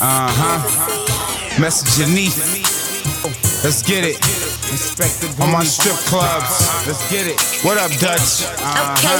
Uh huh. Message Neef. Let's get it. On my strip clubs. Let's get it. What up, Dutch? Uh huh.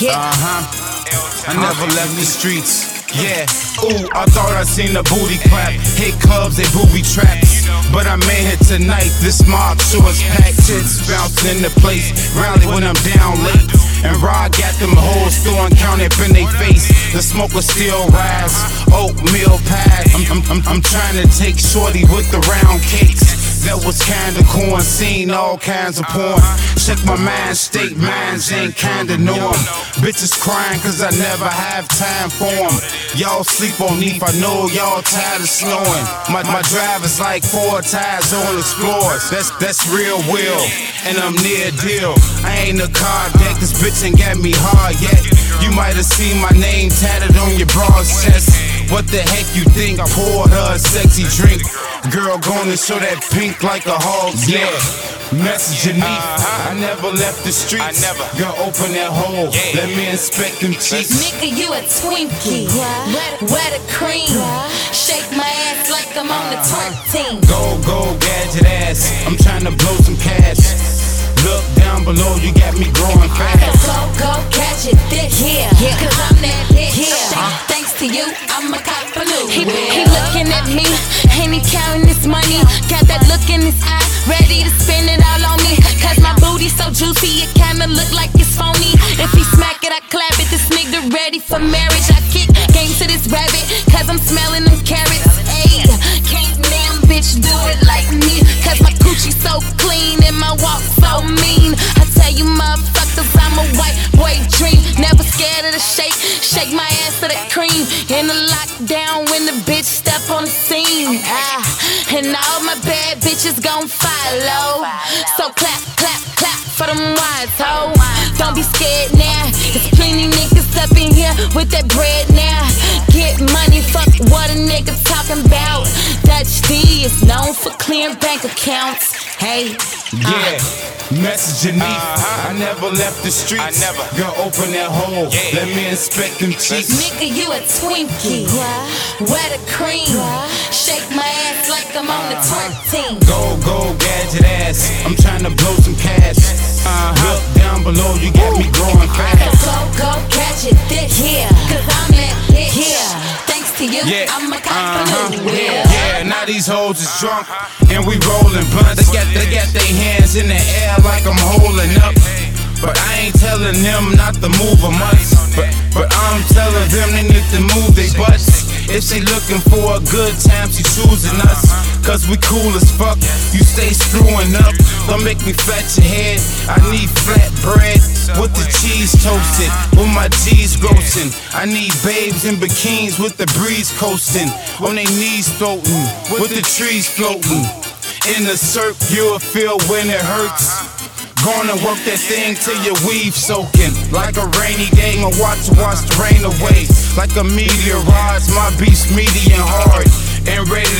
Yeah. Uh huh. I never left the streets. Yeah, ooh, I thought I seen a booty clap. Hit clubs, they booby traps. But I made it tonight. This mob sure is packed. Tits bouncing in the place. Rally when I'm down late. And Rod got them hoes throwing count up in they face. The smoke will still rise. Oatmeal pies. I'm, I'm, I'm, I'm trying to take shorty with the round cakes. That was kinda corn, seen all kinds of porn. Check my mind state, minds ain't kinda norm. Bitches crying cause I never have time for 'em. Y'all sleep on Eve, I know y'all tired of snoring. My, my drive is like four tires on explorers. That's that's real will, and I'm near deal. I ain't a card deck, this bitch ain't got me hard yet. You might have seen my name tatted on your broad chest. What the heck you think? I poured her a sexy drink. Girl gonna show that pink like a hog's Yeah. neck. Message Neef. Uh-huh. I never left the streets. I never. Girl, open that hole. Yeah. Let me inspect them cheeks. Nigga, you a Twinkie. Wet, wet a cream. Shake my ass like I'm on the twerk team. Go, go, gadget ass. I'm trying to blow some cash. Look down below, you got me growing fast. Go, go, catch it, this. Yeah. Cause I'm that bitch. Yeah. Thanks to you, I'm a cop new. He, he looking at me, ain't he counting his money? Got that look in his eye, ready to spend it all on me. Cause my booty so juicy, it kinda look like it's phony. If he smack it, I clap it. This nigga ready for marriage. I kick game to this rabbit, cause I'm smelling them carrots. Ayy, can't damn bitch do it like me. Shake, my ass to that cream. In the lockdown when the bitch step on the scene. Ah, and all my bad bitches gon' follow. So clap, clap, clap for them wise ho. Don't be scared now. There's plenty niggas up in here with that bread now. Get money, fuck what a nigga talking about. Dutch D is known for clearing bank accounts. Hey, Yeah, message Neef. Uh-huh. I never left the streets. I never. Girl, open that hole. Yeah. Let me inspect them cheeks. Nigga, you a Twinkie. Yeah. Wet a cream. Shake my ass like I'm on the uh-huh. twerk team. Go, go, gadget ass. I'm trying to blow some cash. Uh-huh. Look down below, you got me growing fast. Go, go, catch it, this. Yeah. Cause I'm to you, Yeah, I'm a cop uh-huh. Yeah. Yeah, now these hoes is drunk and we rolling blunts. They got they got their hands in the air like I'm holding up. But I ain't telling them not to move a much. But but I'm telling them they need to move their butts. If she looking for a good time, she choosing us. Cause we cool as fuck. You stay screwing up. Don't make me fat your head. I need flat with the cheese toasted. With my G's grossing. I need babes in bikinis with the breeze coasting. On their knees floating. With the trees floating. In the cirque, you'll feel when it hurts. Gonna work that thing till your weave soaking. Like a rainy day, my watch wash the rain away. Like a meteor rise, my beast medium hard. And ready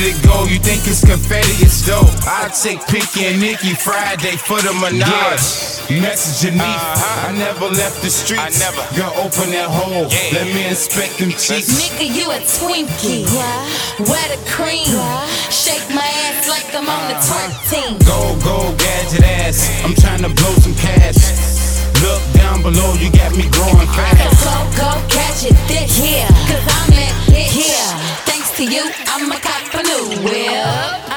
you think it's confetti, it's dope. I take Pinky and Nikki Friday for the Menage. Message Neef, uh-huh. I never left the streets. I never. Girl, open that hole. Yeah. Let me inspect them cheeks. Nigga, you a Twinkie. Wet a cream. Shake my ass like I'm on the uh-huh. twerk team. Go, go, gadget ass. I'm trying to blow some cash. Look down below, you got me growing fast. Go, go, catch it, this. Yeah. Cause I'm that bitch. Yeah. To you, I'm a cop for new. Well,